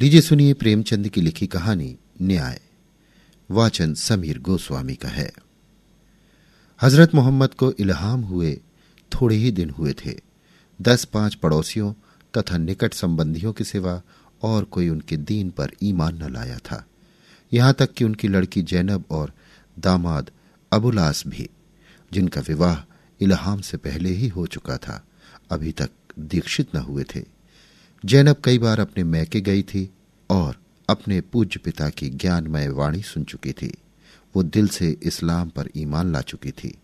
लीजिए सुनिए प्रेमचंद की लिखी कहानी, न्याय। वाचन समीर गोस्वामी का है। हज़रत मोहम्मद को इल्हाम हुए, थोड़े ही दिन हुए थे। दस पाँच पड़ोसियों तथा निकट संबंधियों के सिवा और कोई उनके दीन पर ईमान न लाया था। यहाँ तक कि उनकी लड़की जैनब और दामाद अबुलास भी, जिनका विवाह इल्हाम से पहले ही हो चुका था, अभी तक दीक्षित न हुए थे। जैनब कई बार अपने मैके गई थी और अपने पूज्य पिता की ज्ञानमय वाणी सुन चुकी थी। वो दिल से इस्लाम पर ईमान ला चुकी थी,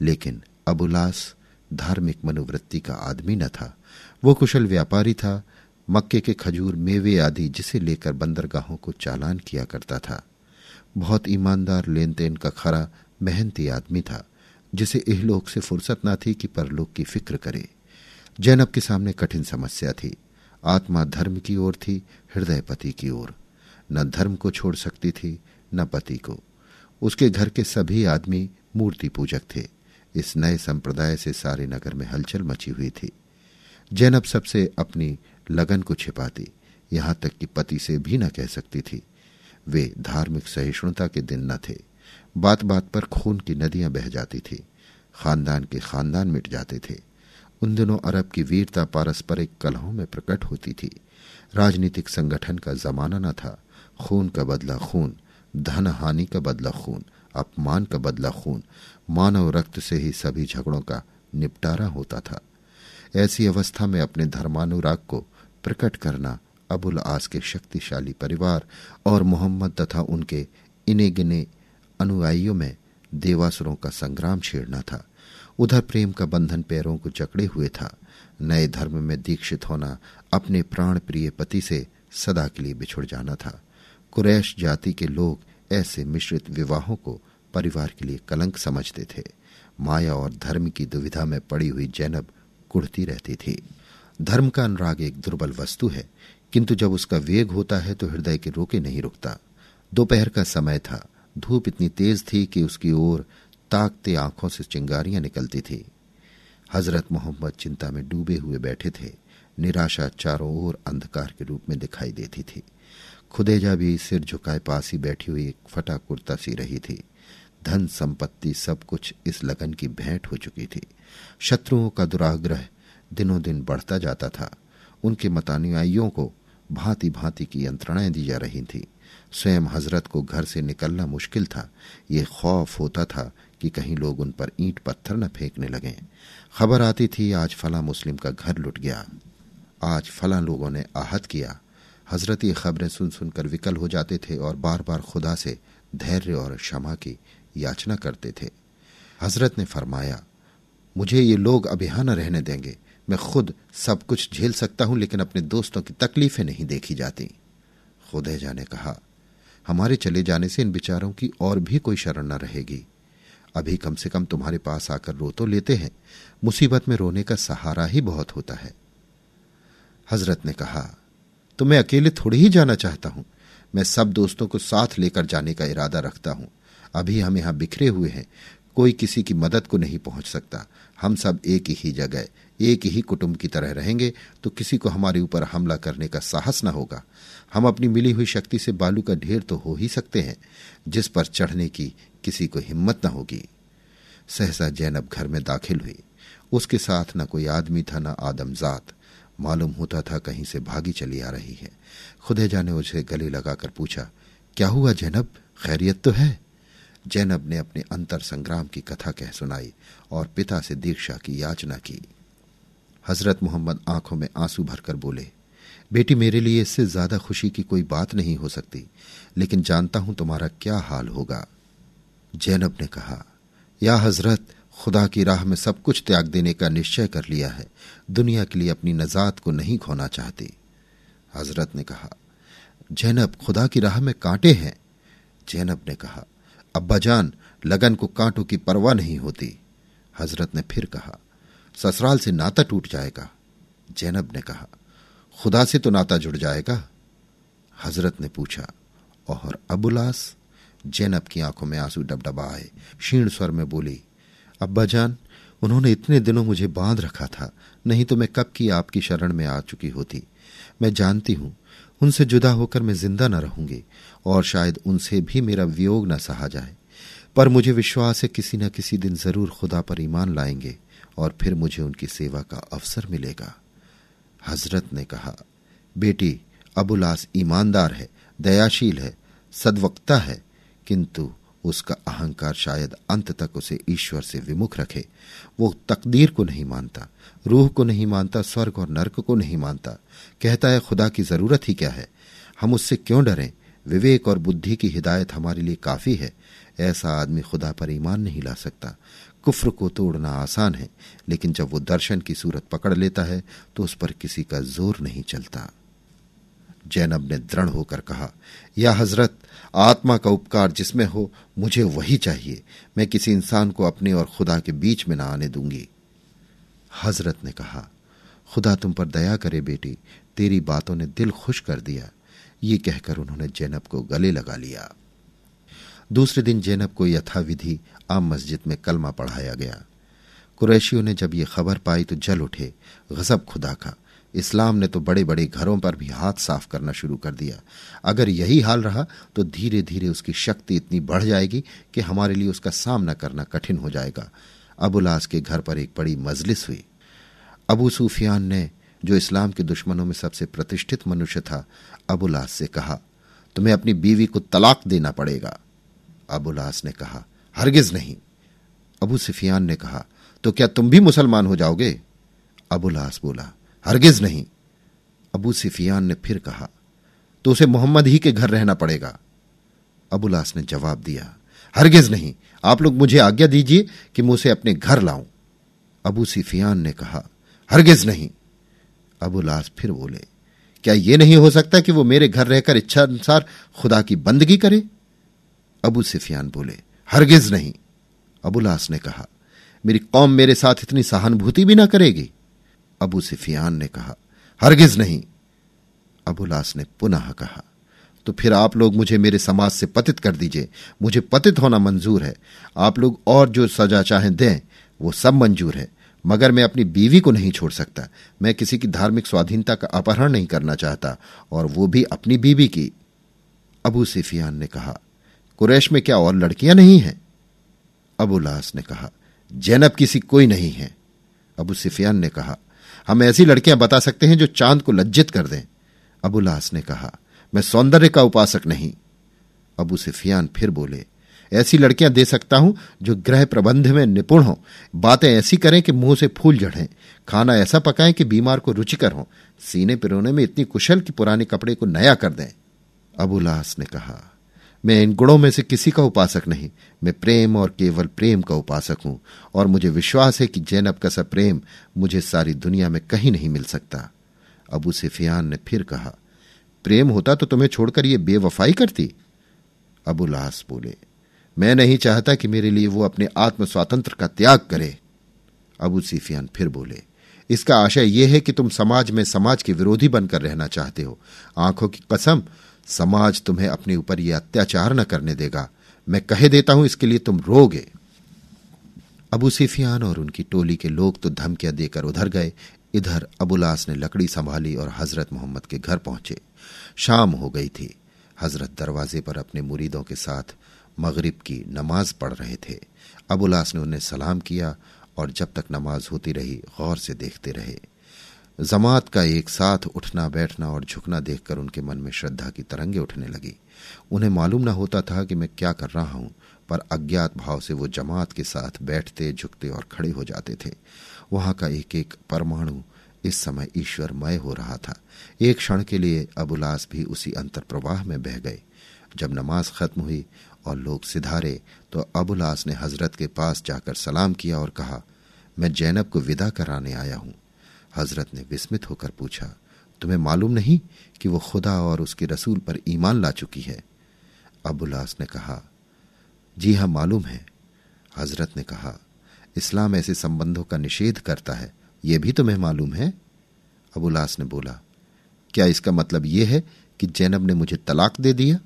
लेकिन अबुलास धार्मिक मनोवृत्ति का आदमी न था। वो कुशल व्यापारी था, मक्के के खजूर मेवे आदि जिसे लेकर बंदरगाहों को चालान किया करता था। बहुत ईमानदार लेन देन का खरा, मेहनती आदमी था, जिसे इहलोक से फुर्सत न थी कि परलोक की फ़िक्र करे। जैनब के सामने कठिन समस्या थी। आत्मा धर्म की ओर थी, हृदय पति की ओर। न धर्म को छोड़ सकती थी, न पति को। उसके घर के सभी आदमी मूर्ति पूजक थे। इस नए संप्रदाय से सारे नगर में हलचल मची हुई थी। जैनब सबसे अपनी लगन को छिपाती, यहाँ तक कि पति से भी न कह सकती थी। वे धार्मिक सहिष्णुता के दिन न थे। बात बात पर खून की नदियाँ बह जाती थी। खानदान के खानदान मिट जाते थे। उन दिनों अरब की वीरता पारस्परिक कलहों में प्रकट होती थी। राजनीतिक संगठन का जमाना न था। खून का बदला खून धन हानि का बदला खून, अपमान का बदला खून, मानव रक्त से ही सभी झगड़ों का निपटारा होता था। ऐसी अवस्था में अपने धर्मानुराग को प्रकट करना अबुल आस के शक्तिशाली परिवार और मोहम्मद तथा उनके इने गिने अनुयायियों में देवासुरों का संग्राम छेड़ना था। उधर प्रेम का बंधन पैरों को जकड़े हुए था। नए धर्म में दीक्षित होना अपने प्राण प्रिय पति से सदा के लिए बिछुड़ जाना था। कुरैश जाति के लोग ऐसे मिश्रित विवाहों को परिवार के लिए कलंक समझते थे। माया और धर्म की दुविधा में पड़ी हुई जैनब कुढ़ती रहती थी। धर्म का अनुराग एक दुर्बल वस्तु है, किंतु जब उसका वेग होता है तो हृदय के रोके नहीं रुकता। दोपहर का समय था, धूप इतनी तेज थी कि उसकी ओर ताकते आँखों से चिंगारियाँ निकलती थी। हज़रत मोहम्मद चिंता में डूबे हुए बैठे थे, निराशा चारों ओर अंधकार के रूप में दिखाई देती थी। खुदेजा भी सिर झुकाए पास ही बैठी हुई एक फटा कुर्ता सी रही थी। धन संपत्ति सब कुछ इस लगन की भेंट हो चुकी थी। शत्रुओं का दुराग्रह दिनों दिन बढ़ता जाता था। उनके मतानुयायियों को भांति भांति की यंत्रणाएँ दी जा रही थी। स्वयं हज़रत को घर से निकलना मुश्किल था। ये खौफ होता था कि कहीं लोग उन पर ईंट पत्थर न फेंकने लगे। खबर आती थी, आज फला मुस्लिम का घर लुट गया। आज फला लोगों ने आहत किया। हज़रत ये खबरें सुन सुनकर विकल हो जाते थे और बार बार खुदा से धैर्य और क्षमा की याचना करते थे। हज़रत ने फरमाया, मुझे ये लोग अब यहाँ न रहने देंगे। मैं खुद सब कुछ झेल सकता हूँ, लेकिन अपने दोस्तों की तकलीफें नहीं देखी जाती। खुदैजा ने कहा, हमारे चले जाने से इन बिचारों की और भी कोई शरण न रहेगी। अभी कम से कम तुम्हारे पास आकर रो तो लेते हैं। मुसीबत में रोने का सहारा ही बहुत होता है। हज़रत ने कहा तो मैं अकेले थोड़ी ही जाना चाहता हूँ। मैं सब दोस्तों को साथ लेकर जाने का इरादा रखता हूँ। अभी हम यहाँ बिखरे हुए हैं। कोई किसी की मदद को नहीं पहुँच सकता। हम सब एक ही जगह, एक ही कुटुंब की तरह रहेंगे तो किसी को हमारे ऊपर हमला करने का साहस न होगा। हम अपनी मिली हुई शक्ति से बालू का ढेर तो हो ही सकते हैं, जिस पर चढ़ने की किसी को हिम्मत न होगी। सहसा जैनब घर में दाखिल हुई। उसके साथ न कोई आदमी था, न आदमजात मालूम होता था कहीं से भागी चली आ रही है। खुदेजा ने उसे गले लगाकर पूछा, क्या हुआ जैनब? खैरियत तो है? जैनब ने अपने अंतर संग्राम की कथा कह सुनाई और पिता से दीक्षा की याचना की। हज़रत मोहम्मद आँखों में आँसू भरकर बोले बेटी मेरे लिए इससे ज़्यादा खुशी की कोई बात नहीं हो सकती, लेकिन जानता हूँ तुम्हारा क्या हाल होगा। जैनब ने कहा, या हज़रत, खुदा की राह में सब कुछ त्याग देने का निश्चय कर लिया है, दुनिया के लिए अपनी नजात को नहीं खोना चाहती। हज़रत ने कहा, जैनब, खुदा की राह में कांटे हैं? जैनब ने कहा, अब्बा जान, लगन को कांटों की परवाह नहीं होती। हज़रत ने फिर कहा, ससुराल से नाता टूट जाएगा। जैनब ने कहा खुदा से तो नाता जुड़ जाएगा? हज़रत ने पूछा, और अबुलास? जैनब की आँखों में आँसू डबडबा आए क्षीण स्वर में बोली, अब्बा जान, उन्होंने इतने दिनों मुझे बाँध रखा था, नहीं तो मैं कब की आपकी शरण में आ चुकी होती। मैं जानती हूँ, उनसे जुदा होकर मैं ज़िंदा न रहूँगी, और शायद उनसे भी मेरा वियोग न सहा जाए। पर मुझे विश्वास है किसी न किसी दिन ज़रूर खुदा पर ईमान लाएँगे, और फिर मुझे उनकी सेवा का अवसर मिलेगा। हज़रत ने कहा, बेटी अबुलास ईमानदार है, दयाशील है, सदवक्ता है, किंतु उसका अहंकार शायद अंत तक उसे ईश्वर से विमुख रखे। वो तकदीर को नहीं मानता, रूह को नहीं मानता, स्वर्ग और नर्क को नहीं मानता। कहता है, खुदा की ज़रूरत ही क्या है? हम उससे क्यों डरें? विवेक और बुद्धि की हिदायत हमारे लिए काफ़ी है। ऐसा आदमी खुदा पर ईमान नहीं ला सकता। कुफ्र को तोड़ना आसान है, लेकिन जब वो दर्शन की सूरत पकड़ लेता है तो उस पर किसी का ज़ोर नहीं चलता। जैनब ने दृढ़ होकर कहा, या हज़रत, आत्मा का उपकार जिसमें हो, मुझे वही चाहिए। मैं किसी इंसान को अपने और खुदा के बीच में ना आने दूँगी। हज़रत ने कहा, खुदा तुम पर दया करे बेटी, तेरी बातों ने दिल खुश कर दिया। ये कहकर उन्होंने जैनब को गले लगा लिया। दूसरे दिन जैनब को यथाविधि आम मस्जिद में कलमा पढ़ाया गया। कुरैशियों ने जब ये खबर पाई तो जल उठे, गजब खुदा का। इस्लाम ने तो बड़े बड़े घरों पर भी हाथ साफ़ करना शुरू कर दिया। अगर यही हाल रहा तो धीरे धीरे उसकी शक्ति इतनी बढ़ जाएगी कि हमारे लिए उसका सामना करना कठिन हो जाएगा। अबुलास के घर पर एक बड़ी मजलिस हुई। अबू सूफियान ने, जो इस्लाम के दुश्मनों में सबसे प्रतिष्ठित मनुष्य था अबुलास से कहा, तुम्हें अपनी बीवी को तलाक देना पड़ेगा। अबुलास ने कहा, हरगिज नहीं। अबू सुफियान ने कहा तो क्या तुम भी मुसलमान हो जाओगे? अबुलास बोला, हरगिज नहीं। अबू सिफियान ने फिर कहा तो उसे मोहम्मद ही के घर रहना पड़ेगा। अबुलास ने जवाब दिया, हरगिज नहीं, आप लोग मुझे आज्ञा दीजिए कि मैं उसे अपने घर लाऊं। अबू सिफियान ने कहा, हरगिज नहीं। अबुलास फिर बोले, क्या यह नहीं हो सकता कि वो मेरे घर रहकर इच्छा अनुसार खुदा की बंदगी करे? अबू सिफियान बोले, हरगिज नहीं। अबुलास ने कहा, मेरी कौम मेरे साथ इतनी सहानुभूति भी ना करेगी। अबू सिफियान ने कहा, हरगिज नहीं। अबुलास ने पुनः कहा तो फिर आप लोग मुझे मेरे समाज से पतित कर दीजिए। मुझे पतित होना मंजूर है। आप लोग और जो सजा चाहें दें, वो सब मंजूर है। मगर मैं अपनी बीवी को नहीं छोड़ सकता। मैं किसी की धार्मिक स्वाधीनता का अपहरण नहीं करना चाहता, और वो भी अपनी बीवी की। अबू सिफियान ने कहा कुरैश में क्या और लड़कियाँ नहीं हैं? अबुलास ने कहा, जैनब किसी कोई नहीं है। अबू सिफियान ने कहा, हम ऐसी लड़कियाँ बता सकते हैं जो चाँद को लज्जित कर दें। अबुलास ने कहा, मैं सौंदर्य का उपासक नहीं। अबू सिफियान फिर बोले, ऐसी लड़कियाँ दे सकता हूँ जो ग्रह प्रबंध में निपुण हो। बातें ऐसी करें कि मुँह से फूल जड़ें खाना ऐसा पकाएँ कि बीमार को रुचिकर हो। सीने पिरोने में इतनी कुशल कि पुराने कपड़े को नया कर दें। अबुलास ने कहा मैं इन गुणों में से किसी का उपासक नहीं, मैं प्रेम और केवल प्रेम का उपासक हूँ, और मुझे विश्वास है कि जैनब का सा प्रेम मुझे सारी दुनिया में कहीं नहीं मिल सकता। अबू सिफियान ने फिर कहा, प्रेम होता तो तुम्हें छोड़कर ये बेवफाई करती? अबू लास बोले, मैं नहीं चाहता कि मेरे लिए वो अपने आत्म स्वातंत्र का त्याग करे। अबू सिफियान फिर बोले, इसका आशय यह है कि तुम समाज में समाज के विरोधी बनकर रहना चाहते हो। आँखों की कसम समाज तुम्हें अपने ऊपर यह अत्याचार न करने देगा। मैं कह देता हूँ, इसके लिए तुम रोगे। अबू सिफियान और उनकी टोली के लोग तो धमकियाँ देकर उधर गए। इधर अबुलास ने लकड़ी संभाली और हज़रत मोहम्मद के घर पहुँचे। शाम हो गई थी। हज़रत दरवाजे पर अपने मुरीदों के साथ मगरिब की नमाज़ पढ़ रहे थे। अबुलास ने उन्हें सलाम किया और जब तक नमाज़ होती रही, गौर से देखते रहे। जमात का एक साथ उठना, बैठना और झुकना देखकर उनके मन में श्रद्धा की तरंगे उठने लगी। उन्हें मालूम न होता था कि मैं क्या कर रहा हूँ, पर अज्ञात भाव से वो जमात के साथ बैठते, झुकते और खड़े हो जाते थे। वहाँ का एक एक परमाणु इस समय ईश्वरमय हो रहा था। एक क्षण के लिए अबुलास भी उसी अंतर प्रवाह में बह गए। जब नमाज़ खत्म हुई और लोग सिधारे तो अबुलास ने हज़रत के पास जाकर सलाम किया और कहा, मैं जैनब को विदा कराने आया हूँ। हज़रत ने विस्मित होकर पूछा, तुम्हें मालूम नहीं कि वो खुदा और उसके रसूल पर ईमान ला चुकी है? अबुलास ने कहा, जी हाँ मालूम है। हज़रत ने कहा, इस्लाम ऐसे संबंधों का निषेध करता है यह भी तुम्हें मालूम है? अबुलास ने बोला, क्या इसका मतलब यह है कि जैनब ने मुझे तलाक दे दिया?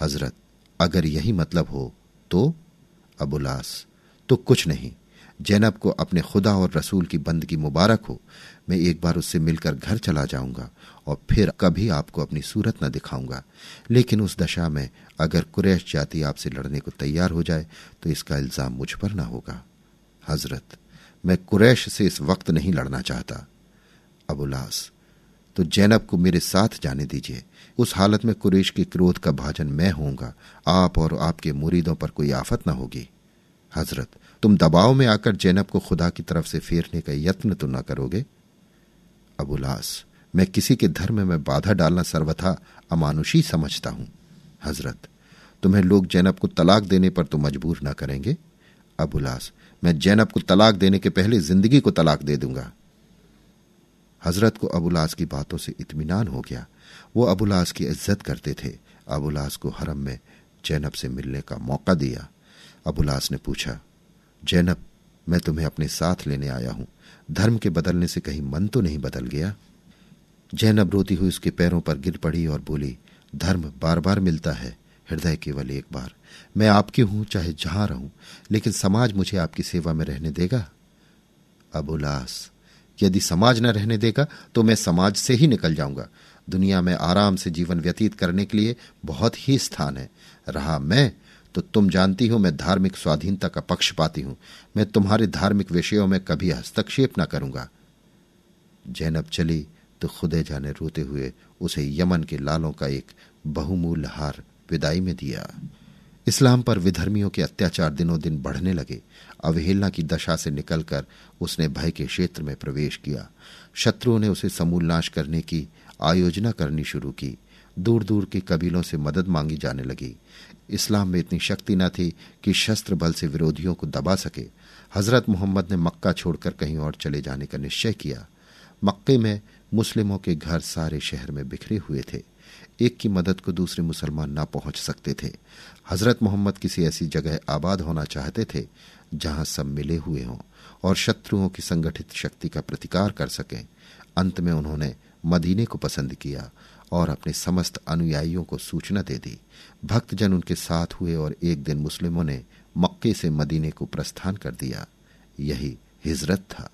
हज़रत, अगर यही मतलब हो तो? अबुलास तो कुछ नहीं। जैनब को अपने खुदा और रसूल की बंदगी मुबारक हो, मैं एक बार उससे मिलकर घर चला जाऊँगा और फिर कभी आपको अपनी सूरत न दिखाऊँगा। लेकिन उस दशा में अगर कुरैश जाति आपसे लड़ने को तैयार हो जाए तो इसका इल्ज़ाम मुझ पर ना होगा। हज़रत, मैं कुरैश से इस वक्त नहीं लड़ना चाहता। अबुलास तो जैनब को मेरे साथ जाने दीजिए। उस हालत में कुरेश के क्रोध का भाजन मैं होऊँगा। आप और आपके मुरीदों पर कोई आफत न होगी। हज़रत तुम दबाव में आकर जैनब को खुदा की तरफ़ से फेरने का यत्न तो न करोगे? अबुलास मैं किसी के धर्म में बाधा डालना सर्वथा अमानुषी समझता हूँ। हज़रत, तुम्हें लोग जैनब को तलाक देने पर तो मजबूर न करेंगे? अबुलास मैं जैनब को तलाक देने के पहले ज़िंदगी को तलाक दे दूँगा। हज़रत को अबुलास की बातों से इत्मीनान हो गया। वो अबुलास की इज़्ज़त करते थे। अबुलास को हरम में जैनब से मिलने का मौका दिया। अबुलास ने पूछा जैनब, मैं तुम्हें अपने साथ लेने आया हूँ। धर्म के बदलने से कहीं मन तो नहीं बदल गया। जैनब रोती हुई उसके पैरों पर गिर पड़ी और बोली, धर्म बार बार मिलता है, हृदय केवल एक बार। मैं आपकी हूँ, चाहे जहाँ रहूँ, लेकिन समाज मुझे आपकी सेवा में रहने देगा। अब उलास यदि समाज न रहने देगा तो मैं समाज से ही निकल जाऊँगा। दुनिया में आराम से जीवन व्यतीत करने के लिए बहुत ही स्थान है। रहा मैं तो तुम जानती हो मैं धार्मिक स्वाधीनता का पक्ष पाती हूँ। मैं तुम्हारे धार्मिक विषयों में कभी हस्तक्षेप न करूँगा। जैनब चली तो खुदे जाने रोते हुए उसे यमन के लालों का एक बहुमूल्य हार विदाई में दिया। इस्लाम पर विधर्मियों के अत्याचार दिनों दिन बढ़ने लगे। अवहेलना की दशा से निकलकर उसने भय के क्षेत्र में प्रवेश किया। शत्रुओं ने उसे समूल नाश करने की आयोजना करनी शुरू की। दूर दूर के कबीलों से मदद मांगी जाने लगी। इस्लाम में इतनी शक्ति न थी कि शस्त्र बल से विरोधियों को दबा सके। हज़रत मोहम्मद ने मक्का छोड़कर कहीं और चले जाने का निश्चय किया। मक्के में मुस्लिमों के घर सारे शहर में बिखरे हुए थे। एक की मदद को दूसरे मुसलमान ना पहुँच सकते थे। हज़रत मोहम्मद किसी ऐसी जगह आबाद होना चाहते थे जहाँ सब मिले हुए हों और शत्रुओं की संगठित शक्ति का प्रतिकार कर सकें। अंत में उन्होंने मदीने को पसंद किया और अपने समस्त अनुयायियों को सूचना दे दी। भक्तजन उनके साथ हुए और एक दिन मुस्लिमों ने मक्के से मदीने को प्रस्थान कर दिया। यही हिजरत था।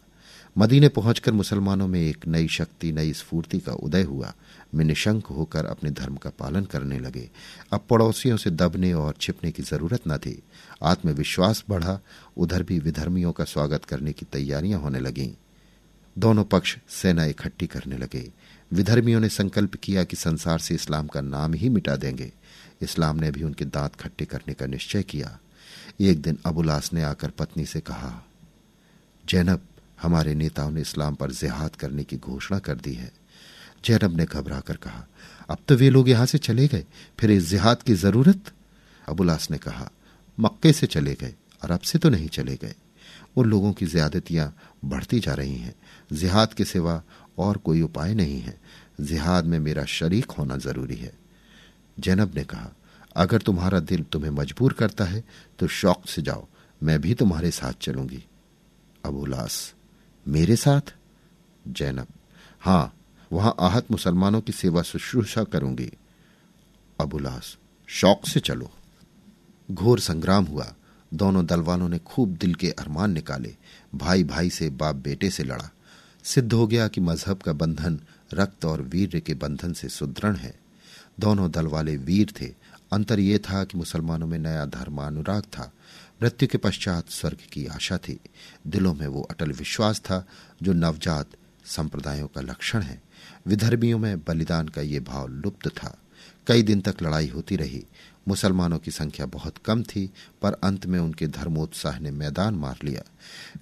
मदीने पहुंचकर मुसलमानों में एक नई शक्ति, नई स्फूर्ति का उदय हुआ। में निशंक होकर अपने धर्म का पालन करने लगे। अब पड़ोसियों से दबने और छिपने की ज़रूरत न थी। आत्मविश्वास बढ़ा। उधर भी विधर्मियों का स्वागत करने की तैयारियाँ होने लगीं। दोनों पक्ष सेना इकट्ठी करने लगे। विधर्मियों ने संकल्प किया कि संसार से इस्लाम का नाम ही मिटा देंगे। इस्लाम ने भी उनके दांत खट्टे करने का निश्चय किया। एक दिन अबुलास ने आकर पत्नी से कहा, जैनब, हमारे नेताओं ने इस्लाम पर जिहाद करने की घोषणा कर दी है। जैनब ने घबरा कर कहा, अब तो वे लोग यहाँ से चले गए, फिर इस जिहाद की ज़रूरत? अबुलास ने कहा, मक्के से चले गए, अरब से तो नहीं चले गए। उन लोगों की ज्यादतियाँ बढ़ती जा रही हैं। जिहाद के सिवा और कोई उपाय नहीं है। जिहाद में मेरा शरीक होना ज़रूरी है। जैनब ने कहा, अगर तुम्हारा दिल तुम्हें मजबूर करता है तो शौक से जाओ, मैं भी तुम्हारे साथ चलूँगी। अबुलास मेरे साथ? जैनब, हाँ, वहाँ आहत मुसलमानों की सेवा शुश्रूषा करूँगी। अबुलास शौक से चलो। घोर संग्राम हुआ। दोनों दलवानों ने खूब दिल के अरमान निकाले। भाई भाई से बाप बेटे से लड़ा। सिद्ध हो गया कि मज़हब का बंधन रक्त और वीर के बंधन से सुदृढ़ है। दोनों दल वाले वीर थे। अंतर यह था कि मुसलमानों में नया धर्मानुराग था। मृत्यु के पश्चात स्वर्ग की आशा थी। दिलों में वो अटल विश्वास था, जो नवजात संप्रदायों का लक्षण है। विधर्मियों में बलिदान का ये भाव लुप्त था। कई दिन तक लड़ाई होती रही। मुसलमानों की संख्या बहुत कम थी, पर अंत में उनके धर्मोत्साह ने मैदान मार लिया।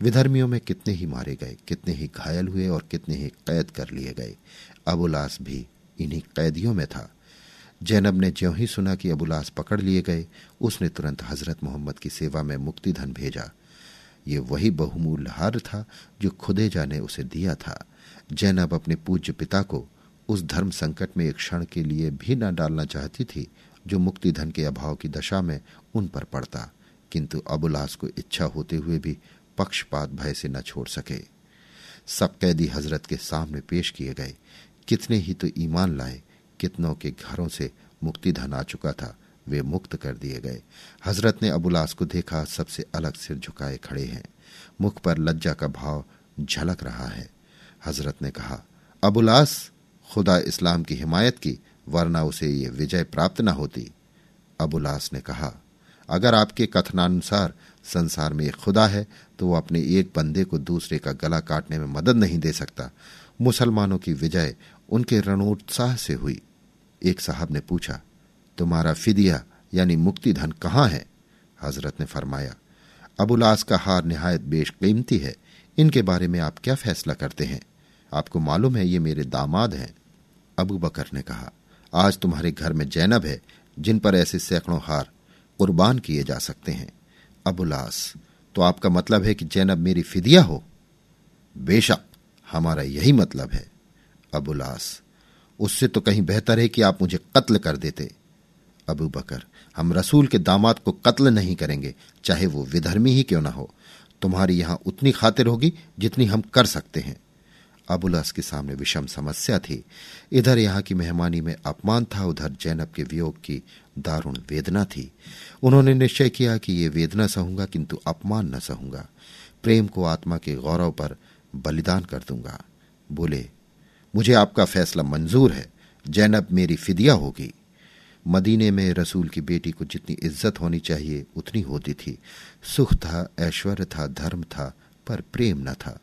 विधर्मियों में कितने ही मारे गए, कितने ही घायल हुए और कितने ही कैद कर लिए गए। अबुलास भी इन्हीं कैदियों में था। जैनब ने ज्यों ही सुना कि अबुलास पकड़ लिए गए, उसने तुरंत हज़रत मोहम्मद की सेवा में मुक्ति धन भेजा। ये वही बहुमूल्य हार था जो खुदेजा ने उसे दिया था। जैनब अपने पूज्य पिता को उस धर्म संकट में एक क्षण के लिए भी न डालना चाहती थी जो मुक्ति धन के अभाव की दशा में उन पर पड़ता, किंतु अबुलास को इच्छा होते हुए भी पक्षपात भय से न छोड़ सके। सब कैदी हज़रत के सामने पेश किए गए, कितने ही तो ईमान लाए, कितनों के घरों से मुक्ति धन आ चुका था, वे मुक्त कर दिए गए। हज़रत ने अबुलास को देखा, सबसे अलग सिर झुकाए खड़े हैं। मुख पर लज्जा का भाव झलक रहा है। हज़रत ने कहा, अबुलास, खुदा इस्लाम की हिमायत की वरना उसे ये विजय प्राप्त न होती। अबुलास ने कहा, अगर आपके कथनानुसार संसार में एक खुदा है तो वो अपने एक बंदे को दूसरे का गला काटने में मदद नहीं दे सकता। मुसलमानों की विजय उनके रणोत्साह से हुई। एक साहब ने पूछा, तुम्हारा फिदिया यानी मुक्ति धन कहाँ है? हज़रत ने फरमाया, अबुलास का हार निहायत बेशकीमती है। इनके बारे में आप क्या फैसला करते हैं? आपको मालूम है ये मेरे दामाद हैं? अबू बकर ने कहा आज तुम्हारे घर में जैनब है, जिन पर ऐसे सैकड़ों हार कुर्बान किए जा सकते हैं। अबुलास तो आपका मतलब है कि जैनब मेरी फिदिया हो? बेशक, हमारा यही मतलब है। अबुलास उससे तो कहीं बेहतर है कि आप मुझे कत्ल कर देते। अबू बकर, हम रसूल के दामाद को कत्ल नहीं करेंगे, चाहे वो विधर्मी ही क्यों ना हो। तुम्हारी यहाँ उतनी खातिर होगी जितनी हम कर सकते हैं। अबुलास के सामने विषम समस्या थी। इधर यहाँ की मेहमानी में अपमान था, उधर जैनब के वियोग की दारुण वेदना थी। उन्होंने निश्चय किया कि ये वेदना सहूँगा, किंतु अपमान न सहूँगा। प्रेम को आत्मा के गौरव पर बलिदान कर दूँगा। बोले, मुझे आपका फैसला मंजूर है। जैनब मेरी फिदिया होगी। मदीने में रसूल की बेटी को जितनी इज़्ज़त होनी चाहिए, उतनी होती थी। सुख था, ऐश्वर्य था, धर्म था, पर प्रेम न था।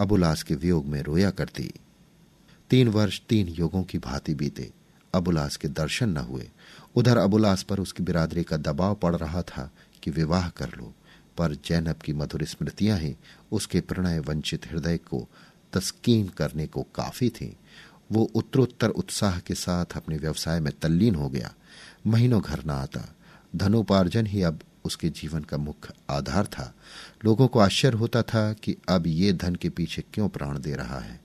अबुलास के वियोग में रोया करती। तीन वर्ष तीन युगों की भांति बीते। अबुलास के दर्शन न हुए। उधर अबुलास पर उसकी बिरादरी का दबाव पड़ रहा था कि विवाह कर लो। पर जैनब की मधुर स्मृतियाँ ही उसके प्रणय वंचित हृदय को तस्कीन करने को काफ़ी थी। वो उत्तरोत्तर उत्साह के साथ अपने व्यवसाय में तल्लीन हो गया। महीनों घर न आता। धनोपार्जन ही अब उसके जीवन का मुख्य आधार था। लोगों को आश्चर्य होता था कि अब ये धन के पीछे क्यों प्राण दे रहा है।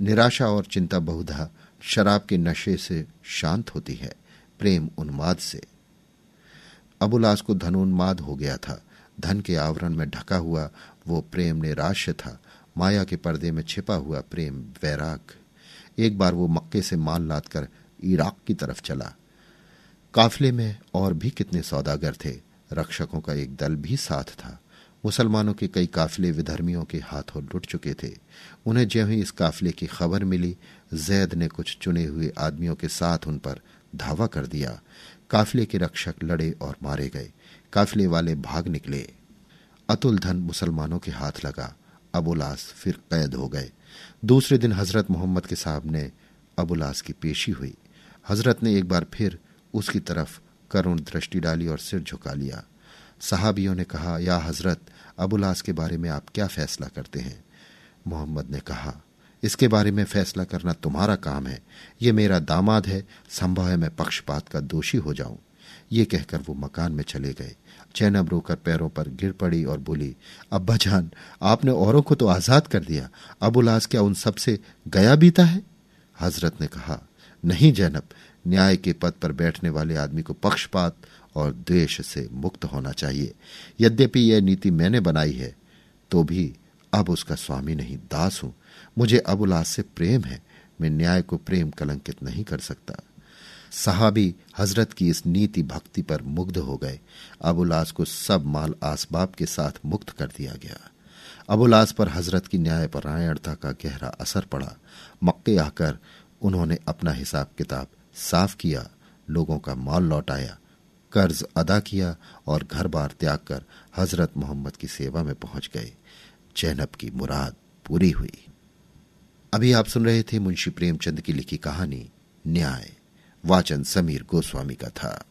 निराशा और चिंता बहुधा शराब के नशे से शांत होती है, प्रेम उन्माद से। अबुलास को धनोन्माद हो गया था। धन के आवरण में ढका हुआ वो प्रेम निराश्य था। माया के पर्दे में छिपा हुआ प्रेम वैराग। एक बार वो मक्के से माल लाद कर इराक की तरफ़ चला। काफिले में और भी कितने सौदागर थे। रक्षकों का एक दल भी साथ था। मुसलमानों के कई काफिले विधर्मियों के हाथों लुट चुके थे। उन्हें ज्यों ही इस काफिले की खबर मिली, जैद ने कुछ चुने हुए आदमियों के साथ उन पर धावा कर दिया। काफिले के रक्षक लड़े और मारे गए। काफिले वाले भाग निकले। अतुल धन मुसलमानों के हाथ लगा। अबुलास फिर कैद हो गए। दूसरे दिन हज़रत मोहम्मद के साहब ने अबुलास की पेशी हुई। हज़रत ने एक बार फिर उसकी तरफ़ करुण दृष्टि डाली और सिर झुका लिया। सहाबियों ने कहा, या हज़रत अबुलास के बारे में आप क्या फैसला करते हैं? मोहम्मद ने कहा, इसके बारे में फैसला करना तुम्हारा काम है। ये मेरा दामाद है, संभव है मैं पक्षपात का दोषी हो जाऊँ। ये कहकर वो मकान में चले गए। चैनब रोकर पैरों पर गिर पड़ी और बोली, अब्बा जान, आपने औरों को तो आज़ाद कर दिया। अबुलास क्या उन सबसे गया बीता है? हज़रत ने कहा, नहीं, जैनब न्याय के पद पर बैठने वाले आदमी को पक्षपात और द्वेष से मुक्त होना चाहिए। यद्यपि यह नीति मैंने बनाई है तो भी अब उसका स्वामी नहीं, दास हूँ। मुझे अब उल्लास से प्रेम है। मैं न्याय को प्रेम कलंकित नहीं कर सकता। सहाबी हज़रत की इस नीति भक्ति पर मुग्ध हो गए। अबुलास को सब माल आसबाब के साथ मुक्त कर दिया गया। अबुलास पर हज़रत की न्याय परायणता का गहरा असर पड़ा। मक्के आकर उन्होंने अपना हिसाब किताब साफ़ किया, लोगों का माल लौटाया, कर्ज अदा किया और घर बार त्याग कर हज़रत मोहम्मद की सेवा में पहुँच गए। जैनब की मुराद पूरी हुई। अभी आप सुन रहे थे मुंशी प्रेमचंद की लिखी कहानी, न्याय, वाचन समीर गोस्वामी का था।